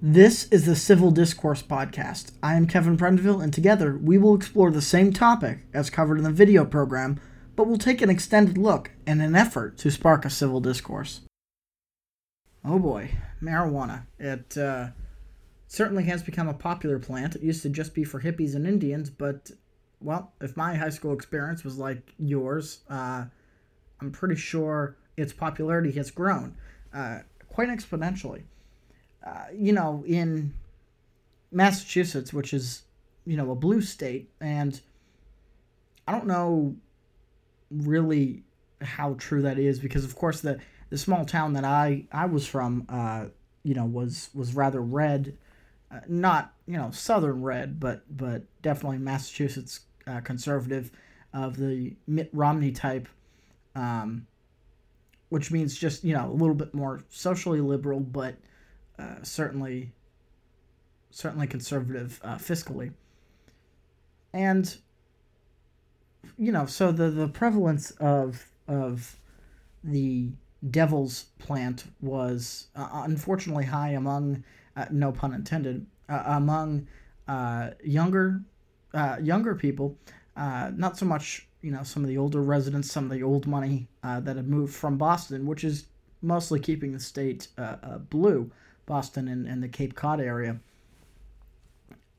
This is the Civil Discourse Podcast. I am Kevin Prendiville, and together we will explore the same topic as covered in the video program, but we'll take an extended look in an effort to spark a civil discourse. Oh boy, marijuana. It uh, certainly has become a popular plant. It used to just be for hippies and Indians, but, well, if my high school experience was like yours, uh, I'm pretty sure its popularity has grown uh, quite exponentially. Uh, you know, in Massachusetts, which is, you know, a blue state, and I don't know really how true that is because, of course, the the small town that I I was from, uh, you know, was was rather red, uh, not you know southern red, but but definitely Massachusetts uh, conservative of the Mitt Romney type, um, which means just you know a little bit more socially liberal, but uh, certainly certainly conservative uh, fiscally. And you know, so the the prevalence of of the devil's plant was uh, unfortunately high among uh, no pun intended uh, among younger younger people. not so much you know some of the older residents, some of the old money that had moved from Boston, which is mostly keeping the state blue. Boston and, and the Cape Cod area.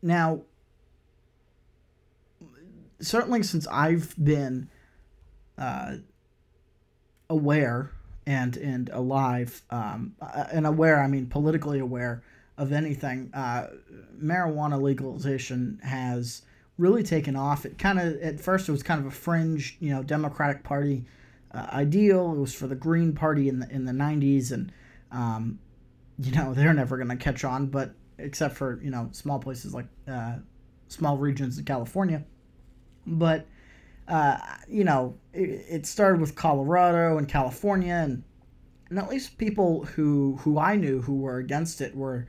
Now, certainly since I've been uh, aware and and alive, um, uh, and aware, I mean politically aware of anything, uh, marijuana legalization has really taken off. It kind of at first it was kind of a fringe, you know, Democratic Party uh, ideal. It was for the Green Party in the in the '90s, and um, you know they're never going to catch on but except for you know small places like uh, small regions in california. But uh, you know it, it, started with colorado and california and and at least people who who i knew who were against it were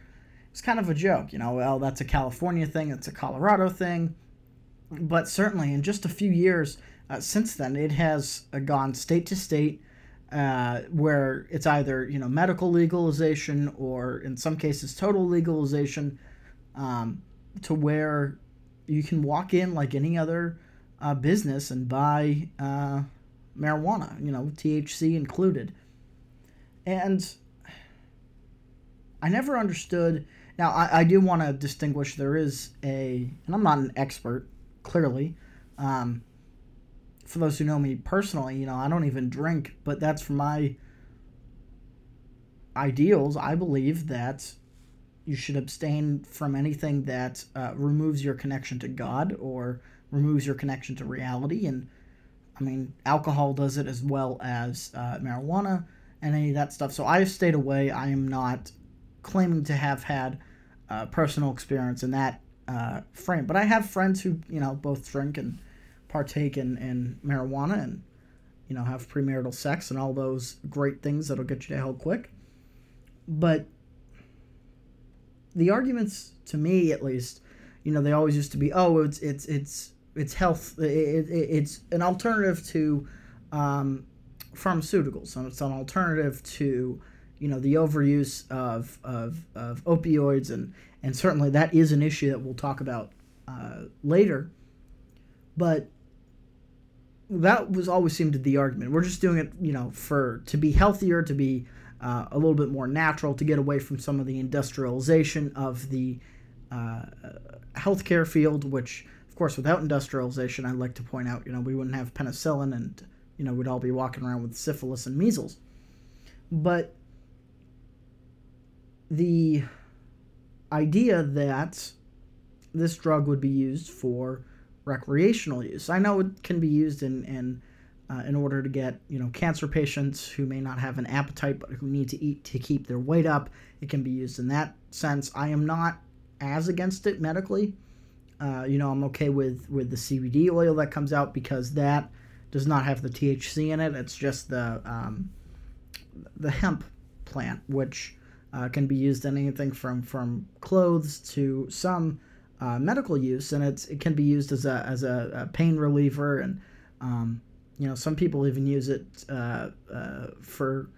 it's kind of a joke you know well that's a california thing it's a colorado thing. But certainly in just a few years uh, since then it has uh, gone state to state uh, where it's either you know medical legalization or in some cases total legalization, um, to where you can walk in like any other uh, business and buy uh, marijuana, you know THC included, and I never understood. Now I, I do want to distinguish. There is a, and I'm not an expert, clearly. Um, for those who know me personally, you know, I don't even drink, but that's for my ideals. I believe that you should abstain from anything that uh, removes your connection to God or removes your connection to reality. And I mean, alcohol does it as well as uh, marijuana and any of that stuff. So I've stayed away. I am not claiming to have had uh, personal experience in that uh, frame, but I have friends who, you know, both drink and partake in, in marijuana and you know have premarital sex and all those great things that'll get you to hell quick. But the arguments to me at least you know they always used to be oh it's it's it's it's health it, it, it's an alternative to um, pharmaceuticals so it's an alternative to you know the overuse of, of, of opioids and and certainly that is an issue that we'll talk about uh, later. But that was always seemed to the argument. We're just doing it, you know, for to be healthier, to be uh, a little bit more natural, to get away from some of the industrialization of the uh, healthcare field. Which, of course, without industrialization, I'd like to point out, you know, we wouldn't have penicillin, and you know, we'd all be walking around with syphilis and measles. But the idea that this drug would be used for recreational use. I know it can be used in in uh, in order to get you know cancer patients who may not have an appetite but who need to eat to keep their weight up. It can be used in that sense. I am not as against it medically. Uh, you know, I'm okay with with the CBD oil that comes out because that does not have the THC in it. It's just the um, the hemp plant, which uh, can be used in anything from from clothes to some uh, medical use, and it's it can be used as a as a, a pain reliever, and um, you know some people even use it uh, uh, for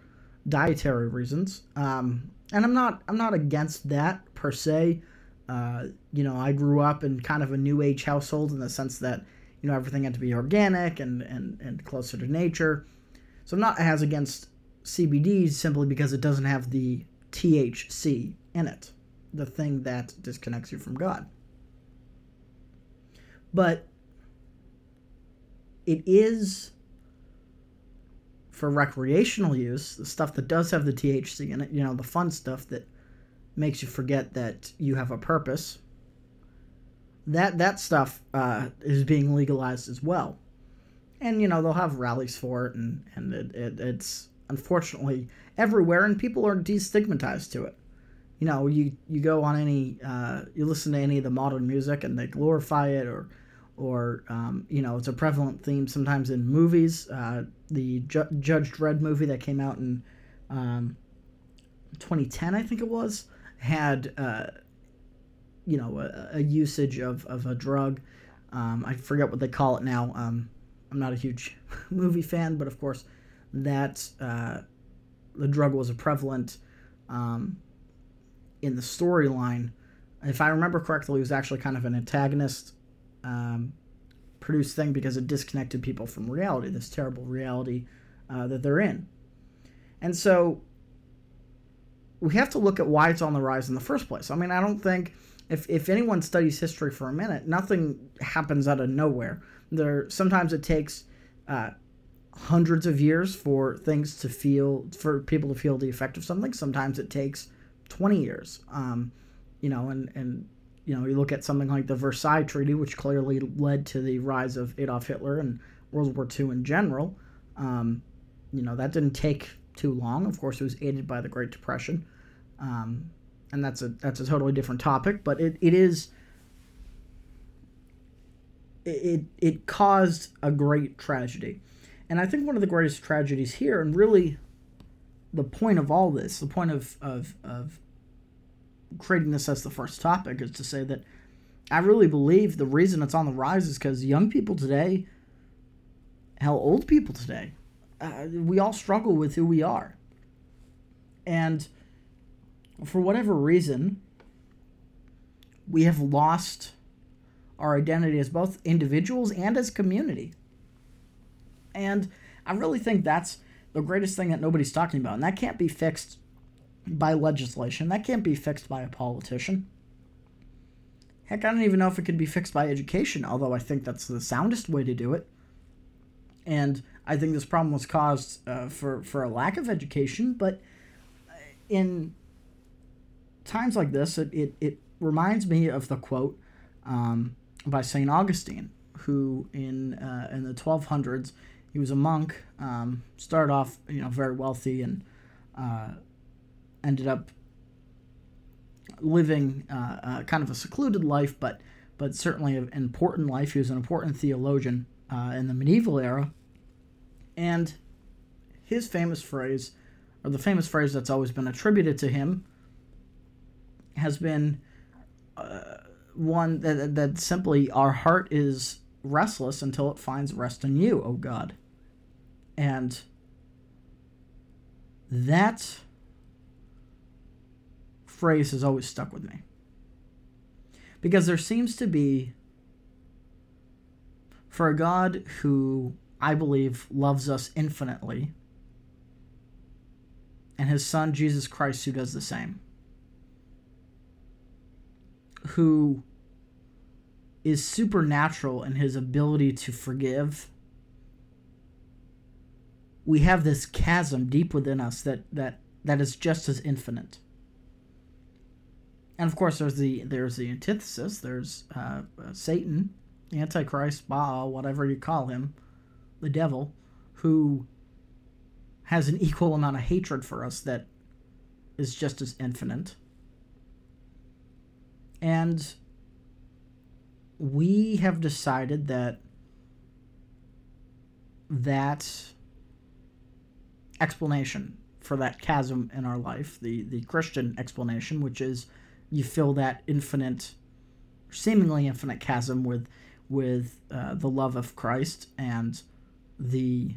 dietary reasons. Um, and I'm not I'm not against that per se. Uh, you know, I grew up in kind of a new age household in the sense that you know everything had to be organic and and and closer to nature. So I'm not as against CBD simply because it doesn't have the THC in it, the thing that disconnects you from God. But it is for recreational use, the stuff that does have the THC in it, you know, the fun stuff that makes you forget that you have a purpose. That that stuff uh, is being legalized as well, and you know they'll have rallies for it, and and it, it, it's unfortunately everywhere, and people are destigmatized to it. You know, you you go on any, uh, you listen to any of the modern music, and they glorify it, or or um, you know, it's a prevalent theme sometimes in movies. Uh, the Ju- Judge Dredd movie that came out in um, 2010, I think it was, had uh, you know a, a, usage of, of a drug. Um, I forget what they call it now. Um, I'm not a huge movie fan, but of course, that uh, the drug was a prevalent um, in the storyline. If I remember correctly, he was actually kind of an antagonist um, produced thing because it disconnected people from reality, this terrible reality uh, that they're in. And so we have to look at why it's on the rise in the first place. I mean, I don't think if, if anyone studies history for a minute, nothing happens out of nowhere. There sometimes it takes uh, hundreds of years for things to feel for people to feel the effect of something. Sometimes it takes twenty years. Um, you know, and and you know, you look at something like the Versailles Treaty, which clearly led to the rise of Adolf Hitler and World War II in general. Um, you know, that didn't take too long. Of course, it was aided by the Great Depression, um, and that's a that's a totally different topic. But it, it is it it caused a great tragedy, and I think one of the greatest tragedies here, and really the point of all this, the point of of, of creating this as the first topic is to say that I really believe the reason it's on the rise is because young people today, hell, old people today, uh, we all struggle with who we are. And for whatever reason, we have lost our identity as both individuals and as community. And I really think that's the greatest thing that nobody's talking about. And that can't be fixed by legislation. That can't be fixed by a politician. Heck, I don't even know if it could be fixed by education, although I think that's the soundest way to do it. And I think this problem was caused uh, for, for a lack of education, but in times like this, it, it, it reminds me of the quote um, by St. Augustine, who in, uh, in the 1200s, he was a monk, um, started off, you know, very wealthy and uh, ended up living uh, uh, kind of a secluded life, but but certainly an important life. He was an important theologian uh, in the medieval era, and his famous phrase, or the famous phrase that's always been attributed to him, has been uh, one that that simply our heart is restless until it finds rest in you, O God, and that phrase has always stuck with me. Because there seems to be, for a God who I believe loves us infinitely, and his son Jesus Christ who does the same, who is supernatural in his ability to forgive. We have this chasm deep within us that, that, that is just as infinite and of course there's the there's the antithesis. There's uh, uh, satan antichrist baal whatever you call him the devil who has an equal amount of hatred for us that is just as infinite. And we have decided that that explanation for that chasm in our life the the christian explanation which is you fill that infinite, seemingly infinite chasm with with uh, the love of Christ and the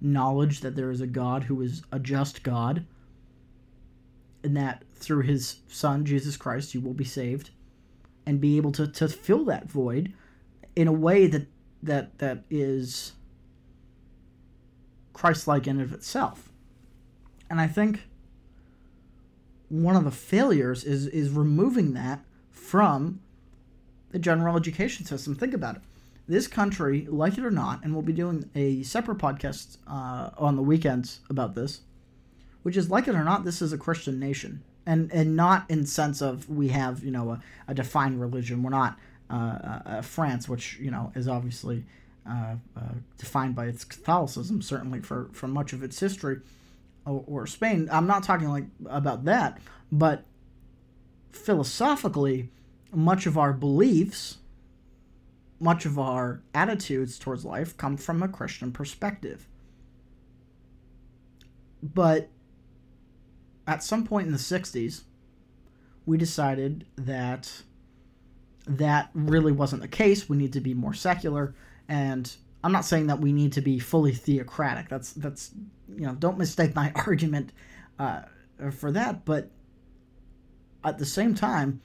knowledge that there is a God who is a just God, and that through his son Jesus Christ you will be saved and be able to, to fill that void in a way that that that is Christ-like in of itself. And I think one of the failures is is removing that from the general education system. Think about it. This country, like it or not, and we'll be doing a separate podcast uh, on the weekends about this, which is like it or not, this is a Christian nation, and and not in sense of we have you know a, a defined religion. We're not uh, uh, uh France, which you know is obviously uh, uh, defined by its Catholicism, certainly for for much of its history, or, Spain. I'm not talking like about that, but philosophically, much of our beliefs much of our attitudes towards life come from a Christian perspective. But at some point in the 60s, we decided that that really wasn't the case. We need to be more secular. And I'm not saying that we need to be fully theocratic. That's, that's you know, don't mistake my argument uh, for that. But at the same time,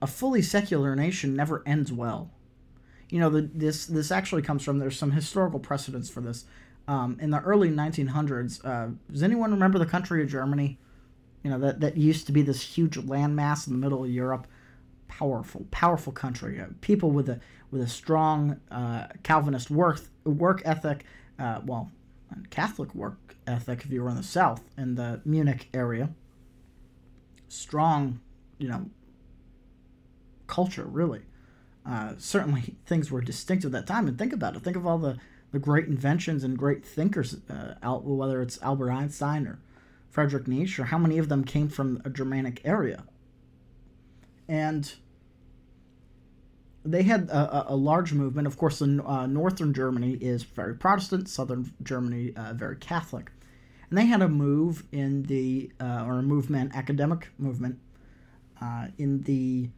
a fully secular nation never ends well you know, the, this this actually comes from there's some historical precedents for this. Um, in the early 1900s, uh, does anyone remember the country of Germany? You know that that used to be this huge landmass in the middle of Europe. Powerful, powerful country. Uh, people with a with a strong uh, Calvinist work work ethic. Uh, well, Catholic work ethic if you were in the South in the Munich area. Strong, you know, culture really uh, certainly things were distinct at that time. And think about it. Think of all the, the great inventions and great thinkers, uh, whether it's Albert Einstein or Friedrich Nietzsche, or how many of them came from a Germanic area. And they had a, a large movement. Of course, the uh, northern Germany is very Protestant, southern Germany uh, very Catholic. And they had a move in the, uh, or a movement, academic movement, uh, in the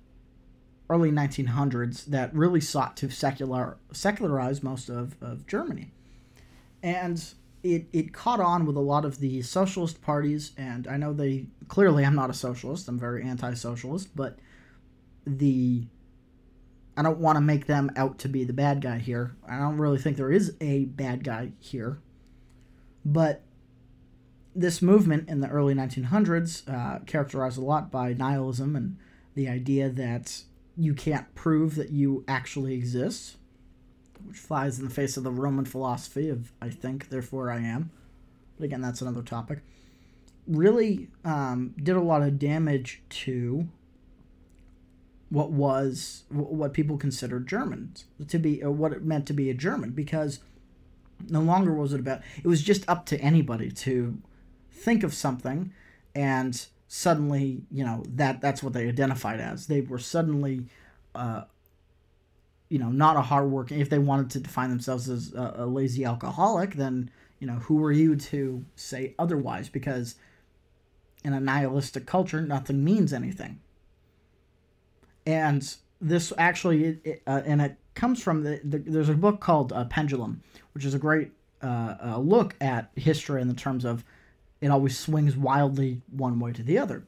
early 1900s that really sought to secular secularize most of, of Germany. And it, it caught on with a lot of the socialist parties, and I know they clearly I'm not a socialist, I'm very anti socialist, but the I don't want to make them out to be the bad guy here. I don't really think there is a bad guy here. But this movement in the early 1900s, uh, characterized a lot by nihilism and the idea that you can't prove that you actually exist, which flies in the face of the Roman philosophy of I think, therefore I am. But again, that's another topic. Really um, did a lot of damage to what was what people considered Germans to be, or what it meant to be a German, because no longer was it about. It was just up to anybody to think of something and suddenly, you know, that that's what they identified as. They were suddenly, uh, you know, not a hard hardworking. If they wanted to define themselves as a, a lazy alcoholic, then you know, who are you to say otherwise? Because in a nihilistic culture, nothing means anything. And this actually, it, uh, and it comes from the, the, there's a book called uh, Pendulum, which is a great uh, uh look at history in the terms of it always swings wildly one way to the other.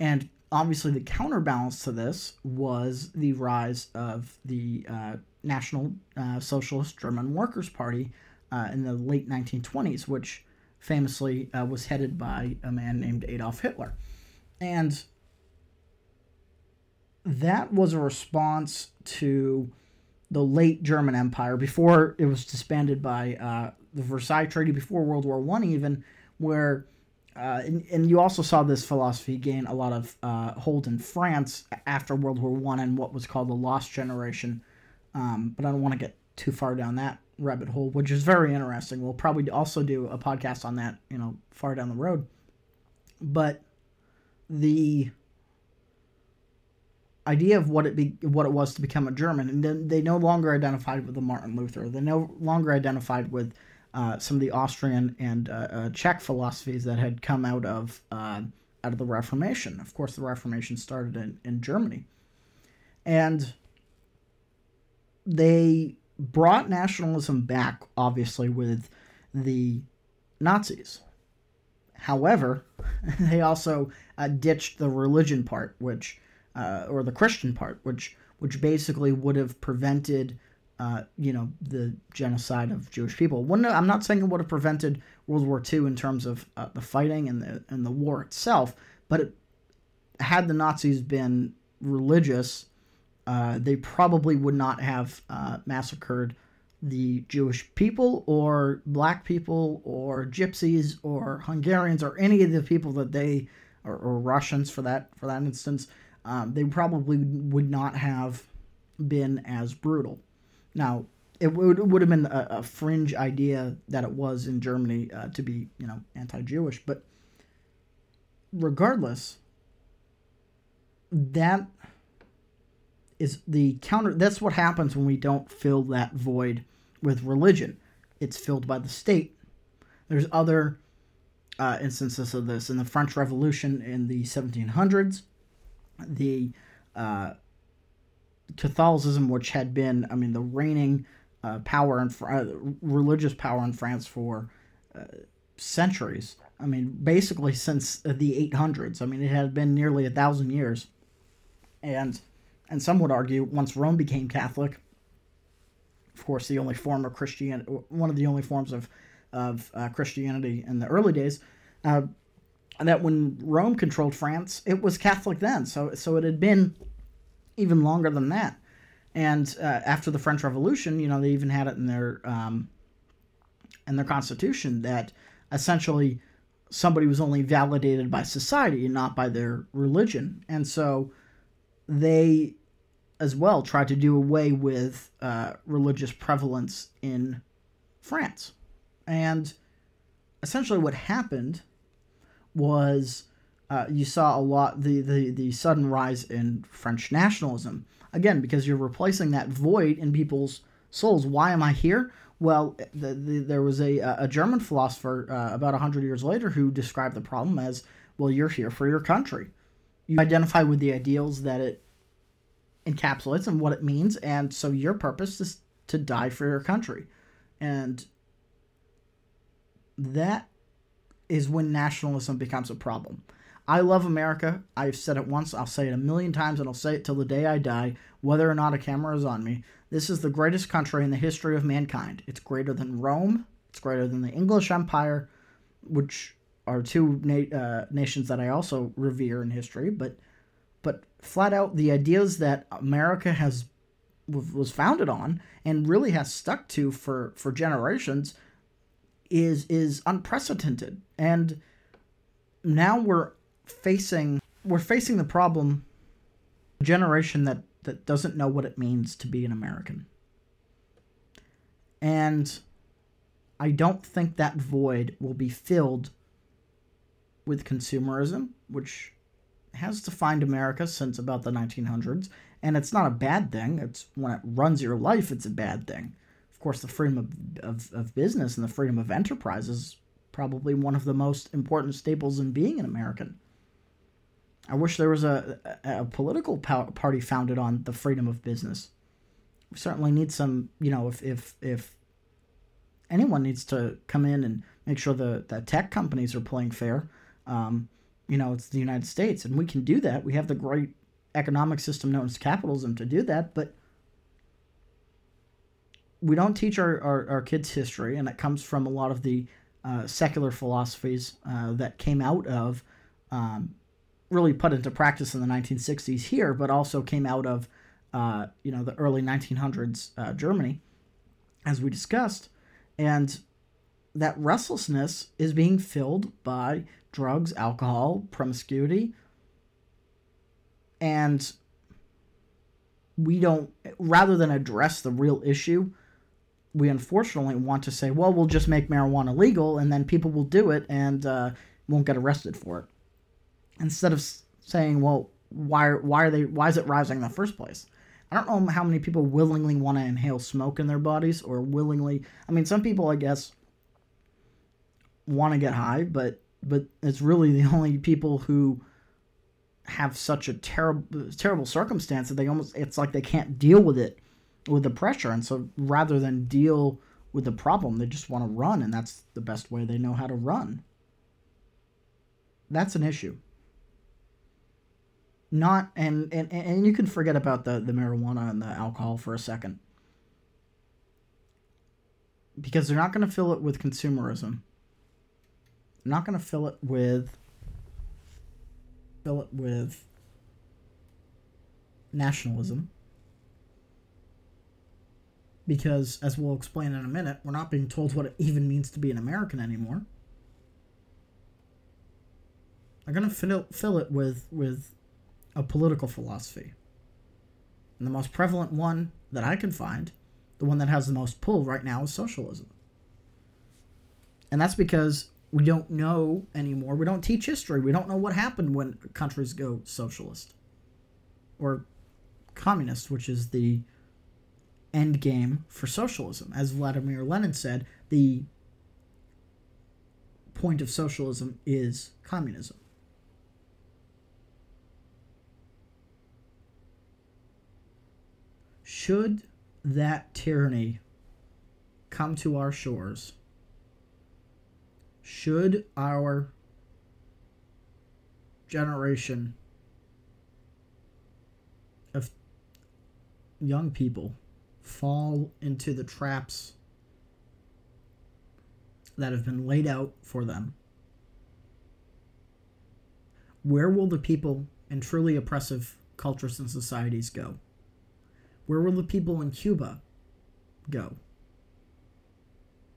And obviously, the counterbalance to this was the rise of the uh, National uh, Socialist German Workers' Party in the late 1920s, which famously was headed by a man named Adolf Hitler. And that was a response to the late German Empire before it was disbanded by uh, the Versailles Treaty, before World War One, even where uh, and, and, you also saw this philosophy gain a lot of uh, hold in France after World War One and what was called the Lost Generation. Um, but I don't want to get too far down that rabbit hole, which is very interesting. We'll probably also do a podcast on that, you know, far down the road. But the idea of what it be what it was to become a German, and then they no longer identified with the Martin Luther. They no longer identified with uh, some of the Austrian and uh, uh, Czech philosophies that had come out of uh, out of the Reformation. Of course, the Reformation started in, in Germany, and they brought nationalism back, obviously, with the Nazis. However, they also uh, ditched the religion part, which uh, or the Christian part, which which basically would have prevented, uh, you know, the genocide of Jewish people. I'm not saying it would have prevented World War II in terms of uh, the fighting and the and the war itself, but it, had the Nazis been religious, uh, they probably would not have uh, massacred the Jewish people or black people or gypsies or Hungarians or any of the people that they or, or Russians for that for that instance um, they probably would not have been as brutal. Now it would, it would have been a, a, fringe idea that it was in Germany uh, to be you know anti-Jewish, but regardless, that is the counter. That's what happens when we don't fill that void with religion. It's filled by the state. There's other uh, instances of this in the French Revolution in the 1700s. The uh, Catholicism, which had been, I mean, the reigning uh, power and uh, religious power in France for uh, centuries. I mean, basically since the 800s. I mean, it had been nearly a thousand years, and and some would argue once Rome became Catholic, of course, the only form of Christianity, one of the only forms of of uh, Christianity in the early days. That when Rome controlled France, it was Catholic then. So so it had been even longer than that. And uh, after the French Revolution, you know, they even had it in their um, in their constitution that essentially somebody was only validated by society and not by their religion. And so they as well tried to do away with uh, religious prevalence in France. And essentially, what happened was uh, you saw a lot the, the the sudden rise in French nationalism again because you're replacing that void in people's souls. Why am I here? Well, the, the, there was a a German philosopher uh, about hundred years later who described the problem as well. You're here for your country. You identify with the ideals that it encapsulates and what it means. And so your purpose is to die for your country. And that is when nationalism becomes a problem. I love America. I've said it once, I'll say it a million times, and I'll say it till the day I die, whether or not a camera is on me. This is the greatest country in the history of mankind. It's greater than Rome, it's greater than the English Empire, which are two na- uh, nations that I also revere in history, but but flat out the ideas that America has was founded on and really has stuck to for for generations is is unprecedented and now we're facing we're facing the problem a generation that that doesn't know what it means to be an American and I don't think that void will be filled with consumerism which has defined America since about the 1900s, and it's not a bad thing. It's when it runs your life, it's a bad thing. Course, the freedom of, of, of business and the freedom of enterprise is probably one of the most important staples in being an American. I wish there was a, a, a political party founded on the freedom of business. We certainly need some, you know, if if if anyone needs to come in and make sure the, the tech companies are playing fair. Um, you know, it's the United States, and we can do that. We have the great economic system known as capitalism to do that, but we don't teach our, our, our kids history, and it comes from a lot of the uh, secular philosophies uh, that came out of, um, really put into practice in the 1960s here, but also came out of, uh, you know, the early 1900s uh, Germany, as we discussed. And that restlessness is being filled by drugs, alcohol, promiscuity. And we don't, rather than address the real issue, we unfortunately want to say, well, we'll just make marijuana legal and then people will do it and uh, won't get arrested for it. Instead of saying, well, why, why are they, why is it rising in the first place? I don't know how many people willingly want to inhale smoke in their bodies or willingly, I mean, some people, I guess, want to get high, but but it's really the only people who have such a terrible terrible circumstance that they almost it's like they can't deal with it with the pressure and so rather than deal with the problem they just want to run and that's the best way they know how to run That's an issue. Not and and, and you can forget about the, the marijuana and the alcohol for a second. Because they're not going to fill it with consumerism. They're not going to fill it with fill it with nationalism. Because, as we'll explain in a minute, we're not being told what it even means to be an American anymore. They're going to fill, fill it with, with a political philosophy. And the most prevalent one that I can find, the one that has the most pull right now, is socialism. And that's because we don't know anymore. We don't teach history. We don't know what happened when countries go socialist or communist, which is the end game for socialism. As Vladimir Lenin said, the point of socialism is communism. Should that tyranny come to our shores, should our generation of young people fall into the traps that have been laid out for them, where will the people in truly oppressive cultures and societies go? Where will the people in Cuba go?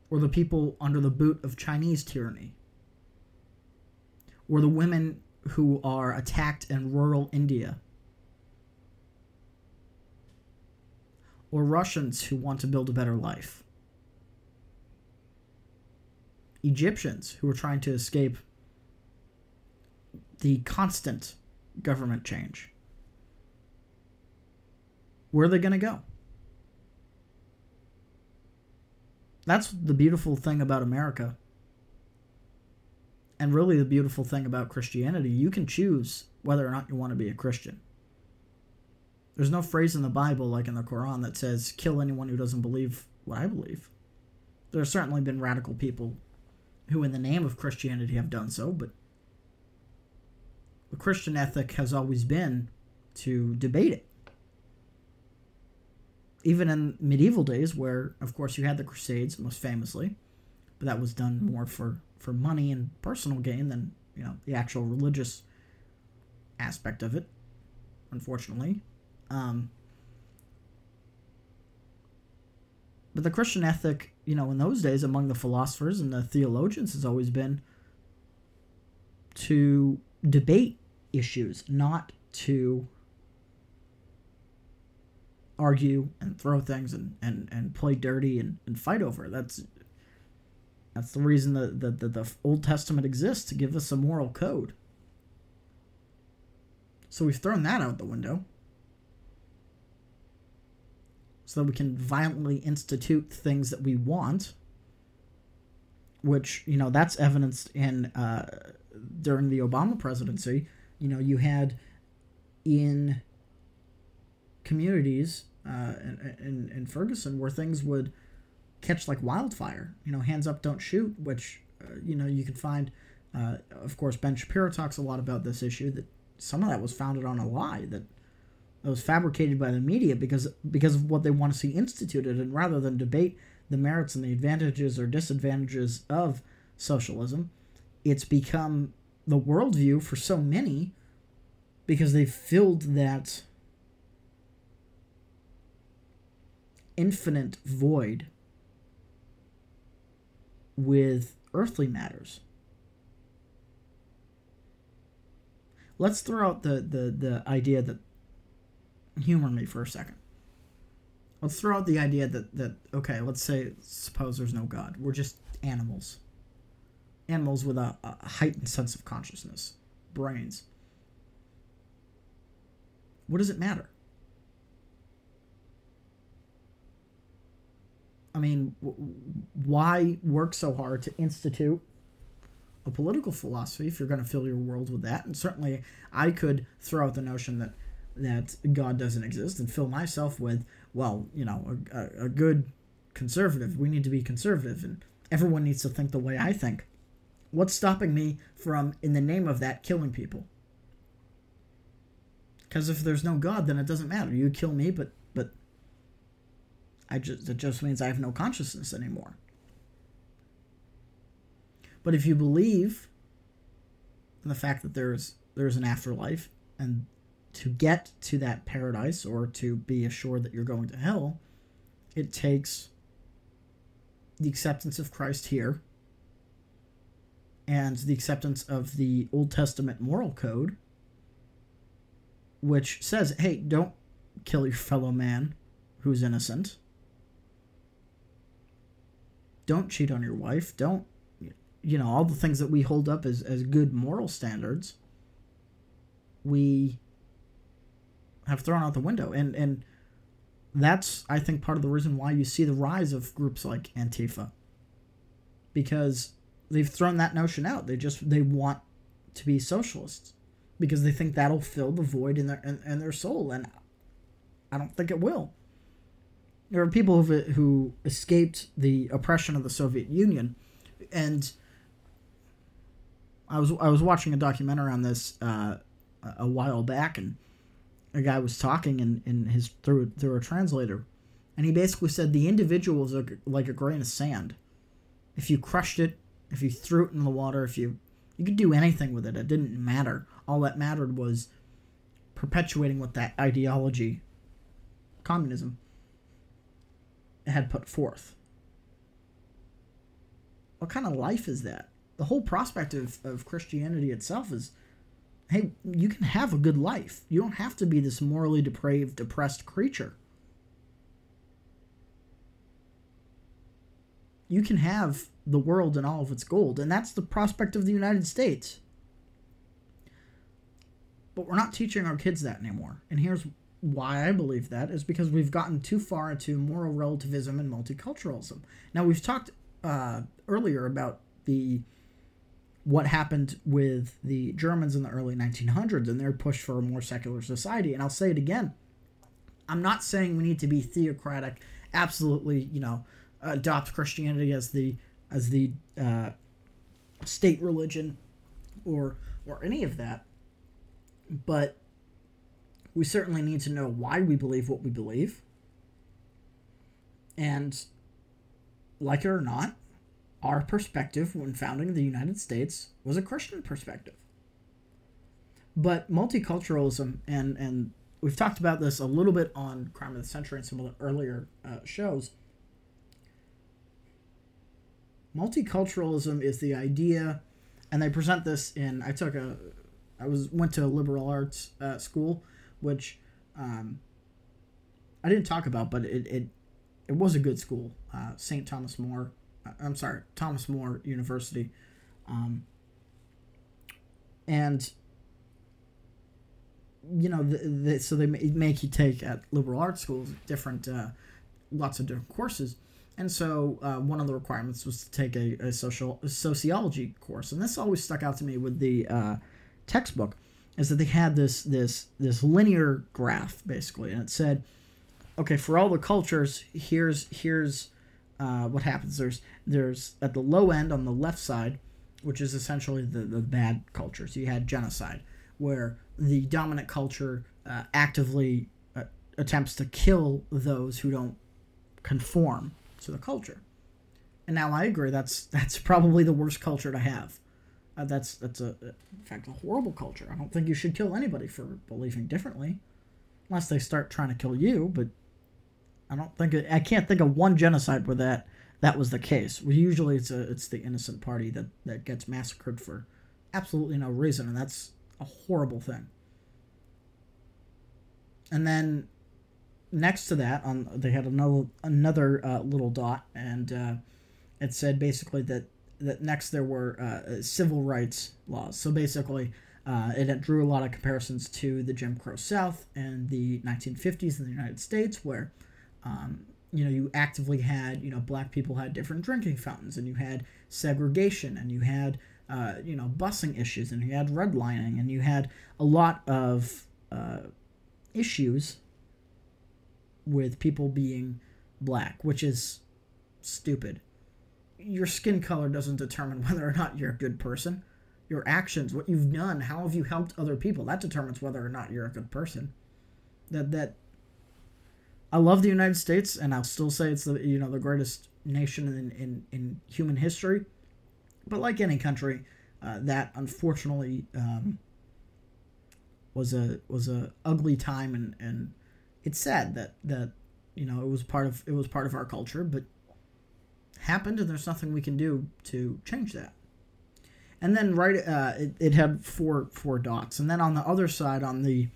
Or the people under the boot of Chinese tyranny? Or the women who are attacked in rural India? Or Russians who want to build a better life? Egyptians who are trying to escape the constant government change? Where are they going to go? That's the beautiful thing about America. And really, the beautiful thing about Christianity, you can choose whether or not you want to be a Christian. There's no phrase in the Bible, like in the Quran, that says, kill anyone who doesn't believe what I believe. There have certainly been radical people who, in the name of Christianity, have done so, but the Christian ethic has always been to debate it even in medieval days, where of course you had the Crusades most famously, but that was done more for for money and personal gain than you know the actual religious aspect of it. Unfortunately, um, but the Christian ethic, you know, in those days among the philosophers and the theologians has always been to debate issues, not to argue and throw things and, and, and play dirty and, and fight over. That's that's the reason that the, the, the Old Testament exists to give us a moral code. So we've thrown that out the window. So that we can violently institute things that we want, which, you know, that's evidenced in uh, during the Obama presidency. You know, you had in communities uh, in, in Ferguson where things would catch like wildfire. You know, hands up, don't shoot, which, uh, you know, you can find, uh, of course, Ben Shapiro talks a lot about this issue that some of that was founded on a lie that, that was fabricated by the media because because of what they want to see instituted and rather than debate the merits and the advantages or disadvantages of socialism it's become the worldview for so many because they've filled that infinite void with earthly matters. Let's throw out the, the, the idea that humor me for a second. Let's throw out the idea that, that okay, let's say suppose there's no God. We're just animals. Animals with a, a heightened sense of consciousness, brains. What does it matter? I mean, why work so hard to institute a political philosophy if you're going to fill your world with that? And certainly, I could throw out the notion that that God doesn't exist and fill myself with, well, you know, a, a good conservative. We need to be conservative, and everyone needs to think the way I think. What's stopping me from, in the name of that, killing people? Because if there's no God, then it doesn't matter. You kill me, but but I just it just means I have no consciousness anymore. But if you believe in the fact that there's there's an afterlife and to get to that paradise or to be assured that you're going to hell, it takes the acceptance of Christ here and the acceptance of the Old Testament moral code which says, hey, don't kill your fellow man who's innocent. Don't cheat on your wife. Don't, you know, all the things that we hold up as, as good moral standards, we have thrown out the window. And, and that's, I think, part of the reason why you see the rise of groups like Antifa. Because they've thrown that notion out. They just, they want to be socialists because they think that'll fill the void in their in, in their soul, and I don't think it will. There are people who who escaped the oppression of the Soviet Union, and I was I was watching a documentary on this uh, a while back, and a guy was talking in, in his through through a translator, and he basically said the individual is like a grain of sand. If you crushed it, if you threw it in the water, if you you could do anything with it, it didn't matter all that mattered was perpetuating what that ideology, communism, had put forth. What kind of life is that? The whole prospect of, of Christianity itself is hey, you can have a good life. You don't have to be this morally depraved, depressed creature. You can have the world and all of its gold, and that's the prospect of the United States. But we're not teaching our kids that anymore. And here's why I believe that is because we've gotten too far into moral relativism and multiculturalism. Now we've talked uh, earlier about the what happened with the Germans in the early 1900s and their push for a more secular society. And I'll say it again. I'm not saying we need to be theocratic, absolutely, you know, adopt Christianity as the as the uh, state religion or or any of that but we certainly need to know why we believe what we believe. And, like it or not, our perspective when founding the United States was a Christian perspective. But multiculturalism, and, and we've talked about this a little bit on Crime of the Century and some of the earlier uh, shows. Multiculturalism is the idea, and they present this in. I took a I was went to a liberal arts uh, school, which um, I didn't talk about, but it it, it was a good school, uh, St. Thomas More. I'm sorry, Thomas More University, um, and you know, the, the, so they make you take at liberal arts schools different, uh, lots of different courses. And so uh, one of the requirements was to take a, a social a sociology course, and this always stuck out to me with the uh, textbook is that they had this this this linear graph basically, and it said, okay, for all the cultures, here's here's uh, what happens. There's there's at the low end on the left side, which is essentially the the bad culture so You had genocide, where the dominant culture uh, actively uh, attempts to kill those who don't conform to the culture. And now I agree that's that's probably the worst culture to have. Uh, that's that's a in fact a horrible culture. I don't think you should kill anybody for believing differently, unless they start trying to kill you. But I don't think I can't think of one genocide where that that was the case. Usually it's a it's the innocent party that that gets massacred for absolutely no reason, and that's a horrible thing. And then next to that, on they had another another uh, little dot, and uh, it said basically that that next there were uh, civil rights laws. So basically, uh, it drew a lot of comparisons to the Jim Crow South and the 1950s in the United States, where um, you know you actively had you know black people had different drinking fountains, and you had segregation, and you had uh, you know busing issues, and you had redlining, and you had a lot of uh, issues with people being black, which is stupid your skin color doesn't determine whether or not you're a good person. Your actions, what you've done, how have you helped other people, that determines whether or not you're a good person. That that I love the United States, and I'll still say it's the you know the greatest nation in in, in human history. But like any country, uh, that unfortunately um, was a was a ugly time, and and it's sad that that you know it was part of it was part of our culture, but happened, and there's nothing we can do to change that. And then right, uh, it, it had four four dots, and then on the other side, on the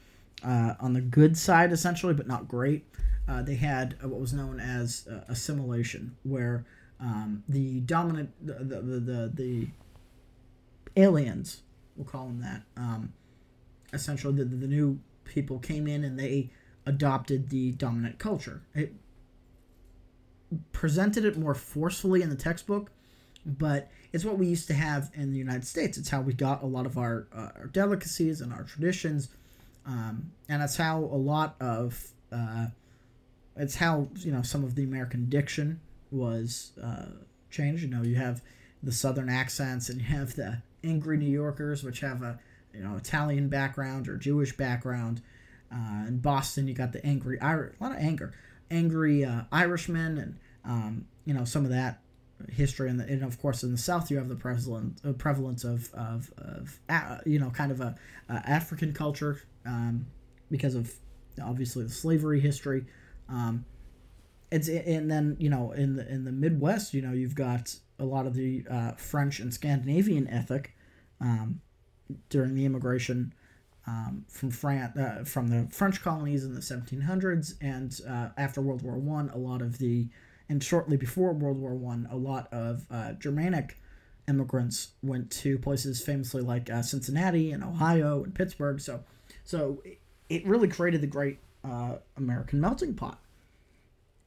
uh, on the good side, essentially, but not great, uh, they had what was known as uh, assimilation, where um, the dominant the the, the the, the aliens, we'll call them that, um, essentially the, the new people came in and they adopted the dominant culture. It presented it more forcefully in the textbook, but it's what we used to have in the United States. It's how we got a lot of our, uh, our delicacies and our traditions, um, and that's how a lot of uh, it's how you know some of the American diction was uh, changed. You know, you have the Southern accents, and you have the angry New Yorkers, which have a you know Italian background or Jewish background. Uh, in Boston, you got the angry Irish, a lot of anger, angry uh, Irishmen, and um, you know some of that history. And, the, and of course, in the South, you have the prevalence, uh, prevalence of of, of you know kind of a African culture um, because of obviously the slavery history. Um, it's and then you know in the in the Midwest, you know you've got a lot of the uh, French and Scandinavian ethic um, during the immigration um, from France, uh, from the French colonies in the 1700s, and uh, after World War One, a lot of the, and shortly before World War One, a lot of uh, Germanic immigrants went to places famously like uh, Cincinnati and Ohio and Pittsburgh. So, so it really created the great uh, American melting pot.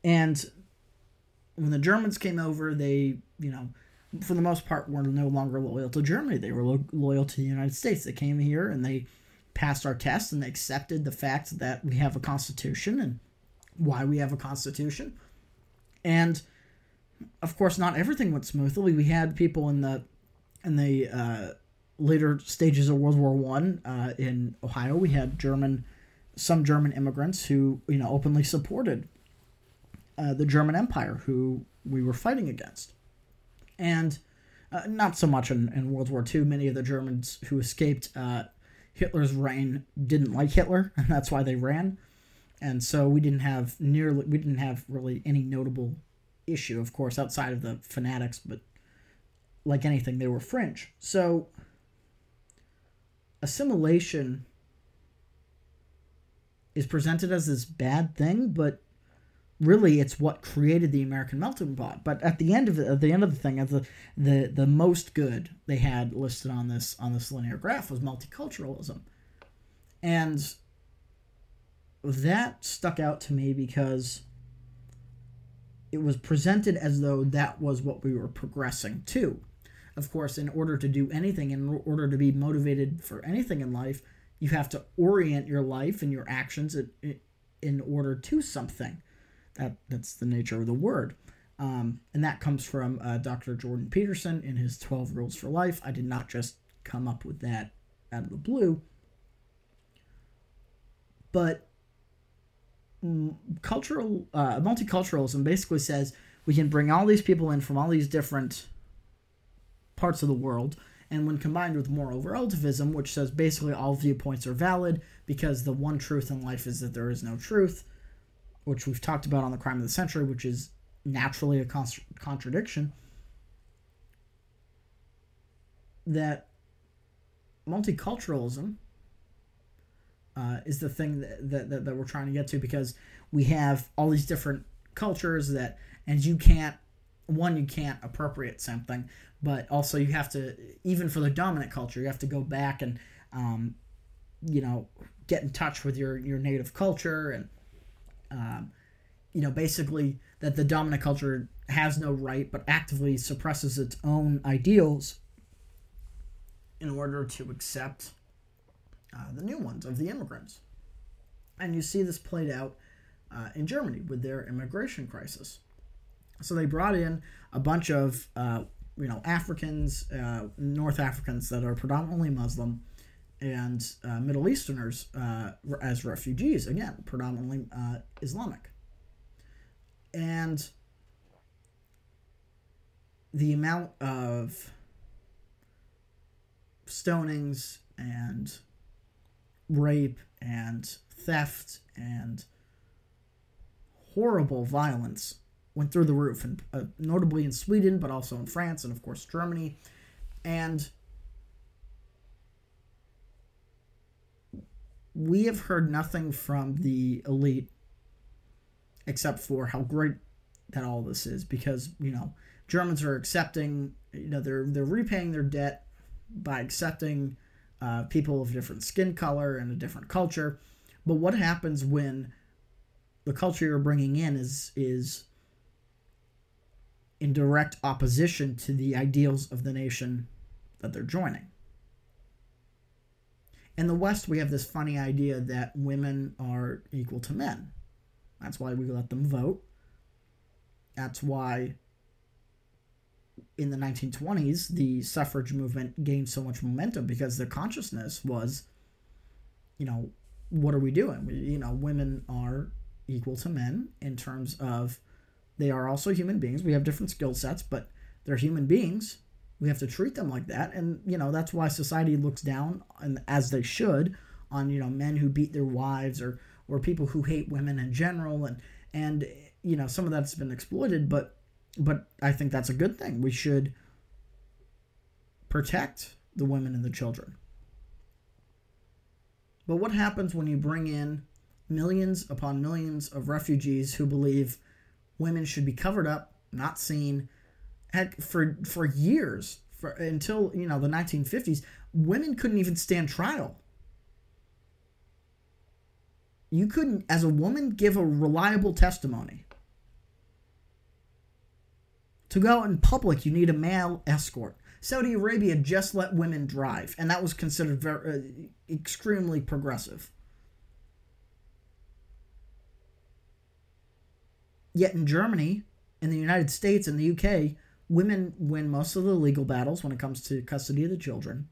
And when the Germans came over, they, you know, for the most part, were no longer loyal to Germany. They were lo- loyal to the United States. They came here and they passed our tests and they accepted the fact that we have a constitution and why we have a constitution. And of course, not everything went smoothly. We had people in the in the uh, later stages of World War One uh, in Ohio. We had German some German immigrants who you know openly supported uh, the German Empire, who we were fighting against, and uh, not so much in, in World War II. Many of the Germans who escaped uh, Hitler's reign didn't like Hitler, and that's why they ran. And so we didn't have nearly we didn't have really any notable issue, of course, outside of the fanatics, but like anything, they were fringe. So assimilation is presented as this bad thing, but really it's what created the American melting pot. But at the end of it, at the end of the thing, at the the the most good they had listed on this on this linear graph was multiculturalism, and that stuck out to me because it was presented as though that was what we were progressing to. Of course, in order to do anything, in order to be motivated for anything in life, you have to orient your life and your actions in, in order to something. That that's the nature of the word. Um, and that comes from uh, Dr. Jordan Peterson in his 12 Rules for Life. I did not just come up with that out of the blue. But cultural uh, multiculturalism basically says we can bring all these people in from all these different parts of the world and when combined with moral relativism, which says basically all viewpoints are valid because the one truth in life is that there is no truth, which we've talked about on the crime of the century, which is naturally a con- contradiction, that multiculturalism uh, is the thing that, that, that, that we're trying to get to because we have all these different cultures that, and you can't one you can't appropriate something but also you have to even for the dominant culture you have to go back and um, you know get in touch with your your native culture and um, you know basically that the dominant culture has no right but actively suppresses its own ideals in order to accept uh, the new ones of the immigrants. And you see this played out uh, in germany with their immigration crisis So they brought in a bunch of uh, you know Africans, uh, North Africans that are predominantly Muslim, and uh, Middle Easterners uh, as refugees. Again, predominantly uh, Islamic, and the amount of stonings and rape and theft and horrible violence went through the roof, and uh, notably in Sweden, but also in France and of course Germany, and we have heard nothing from the elite except for how great that all this is because you know Germans are accepting you know they're they're repaying their debt by accepting uh, people of different skin color and a different culture. But what happens when the culture you're bringing in is is in direct opposition to the ideals of the nation that they're joining. In the West, we have this funny idea that women are equal to men. That's why we let them vote. That's why in the 1920s the suffrage movement gained so much momentum because the consciousness was you know what are we doing We, you know women are equal to men in terms of they are also human beings. We have different skill sets, but they're human beings. We have to treat them like that, and you know that's why society looks down, and as they should, on you know men who beat their wives or or people who hate women in general, and and you know some of that's been exploited, but but I think that's a good thing. We should protect the women and the children. But what happens when you bring in millions upon millions of refugees who believe women should be covered up, not seen. Heck, for for years, for until you know the 1950s, women couldn't even stand trial. You couldn't, as a woman, give a reliable testimony. To go out in public, you need a male escort. Saudi Arabia just let women drive, and that was considered very, uh, extremely progressive. Yet in Germany, in the United States, in the UK, women win most of the legal battles when it comes to custody of the children.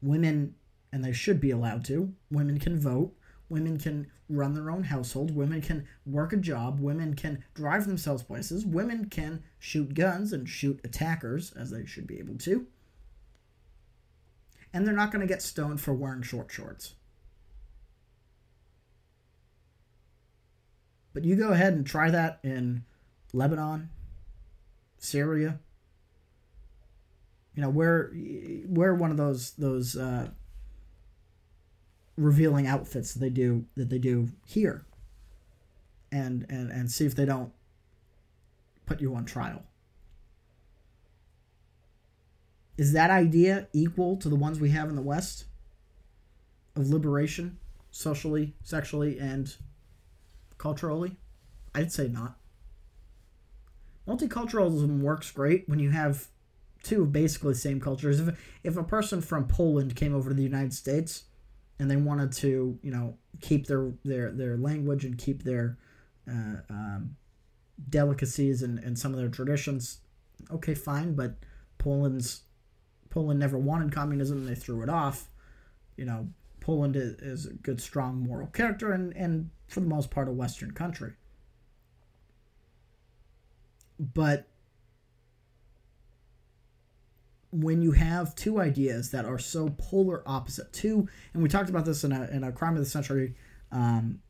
Women, and they should be allowed to, women can vote. Women can run their own household. Women can work a job. Women can drive themselves places. Women can shoot guns and shoot attackers, as they should be able to. And they're not going to get stoned for wearing short shorts. But you go ahead and try that in Lebanon, Syria. You know, wear wear one of those those uh, revealing outfits that they do that they do here. And and and see if they don't put you on trial. Is that idea equal to the ones we have in the West of liberation, socially, sexually, and culturally? I'd say not. Multiculturalism works great when you have two basically same cultures. If if a person from Poland came over to the United States and they wanted to, you know, keep their their their language and keep their uh, um, delicacies and, and some of their traditions, okay, fine. But Poland's Poland never wanted communism; they threw it off. You know, Poland is, a good, strong moral character, and and for the most part, a Western country. But when you have two ideas that are so polar opposite, two, and we talked about this in a, in a crime of the century um,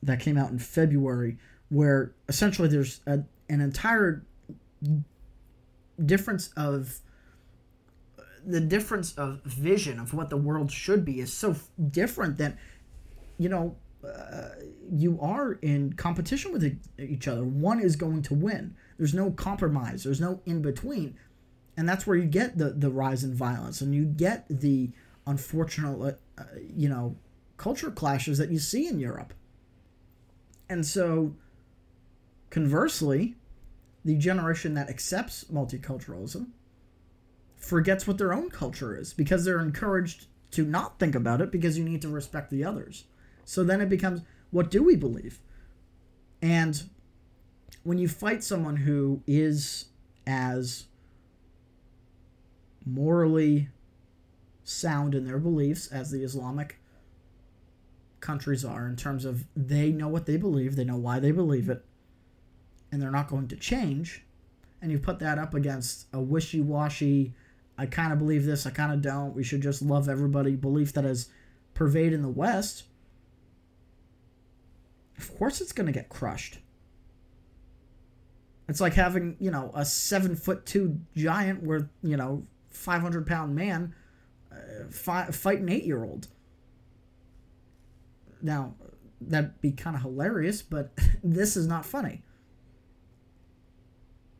that came out in February, where essentially there's a, an entire difference of the difference of vision of what the world should be is so different that you know uh, you are in competition with each other. One is going to win. There's no compromise. There's no in between, and that's where you get the the rise in violence, and you get the unfortunate, uh, you know, culture clashes that you see in Europe. And so, conversely, the generation that accepts multiculturalism forgets what their own culture is because they're encouraged to not think about it because you need to respect the others. So then it becomes what do we believe? And when you fight someone who is as morally sound in their beliefs as the Islamic countries are, in terms of they know what they believe, they know why they believe it, and they're not going to change, and you put that up against a wishy washy, I kind of believe this, I kind of don't, we should just love everybody belief that is pervade in the West, of course it's going to get crushed. It's like having, you know, a seven foot two giant where, you know, 500 pound man uh, fight, fight an eight year old. Now, that'd be kind of hilarious, but this is not funny.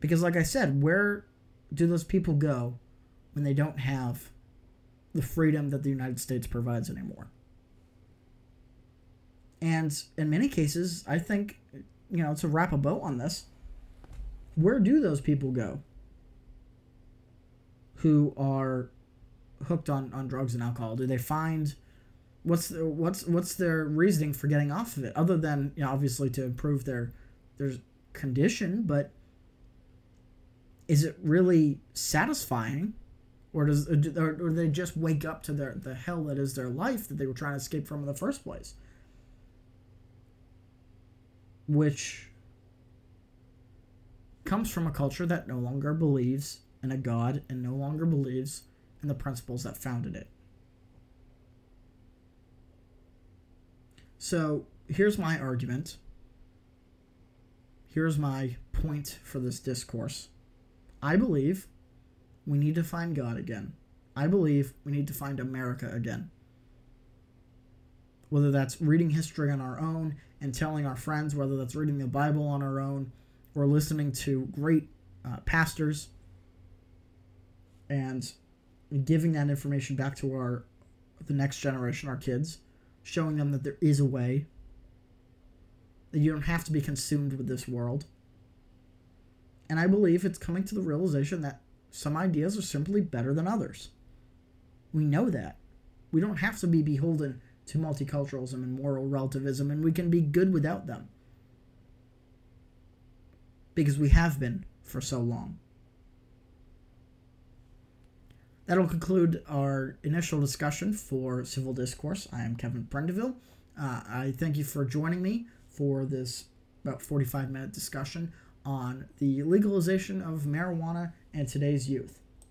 Because, like I said, where do those people go when they don't have the freedom that the United States provides anymore? And in many cases, I think, you know, to wrap a bow on this, where do those people go who are hooked on, on drugs and alcohol? Do they find what's the, what's what's their reasoning for getting off of it other than you know, obviously to improve their their condition, but is it really satisfying or does uh, or, or they just wake up to their the hell that is their life that they were trying to escape from in the first place? which comes from a culture that no longer believes in a God and no longer believes in the principles that founded it. So here's my argument. Here's my point for this discourse. I believe we need to find God again. I believe we need to find America again whether that's reading history on our own and telling our friends, whether that's reading the Bible on our own or listening to great uh, pastors and giving that information back to our the next generation, our kids, showing them that there is a way that you don't have to be consumed with this world. And I believe it's coming to the realization that some ideas are simply better than others. We know that. We don't have to be beholden to multiculturalism and moral relativism, and we can be good without them. Because we have been for so long. That'll conclude our initial discussion for Civil Discourse. I am Kevin Prendiville. Uh, I thank you for joining me for this about 45 minute discussion on the legalization of marijuana and today's youth.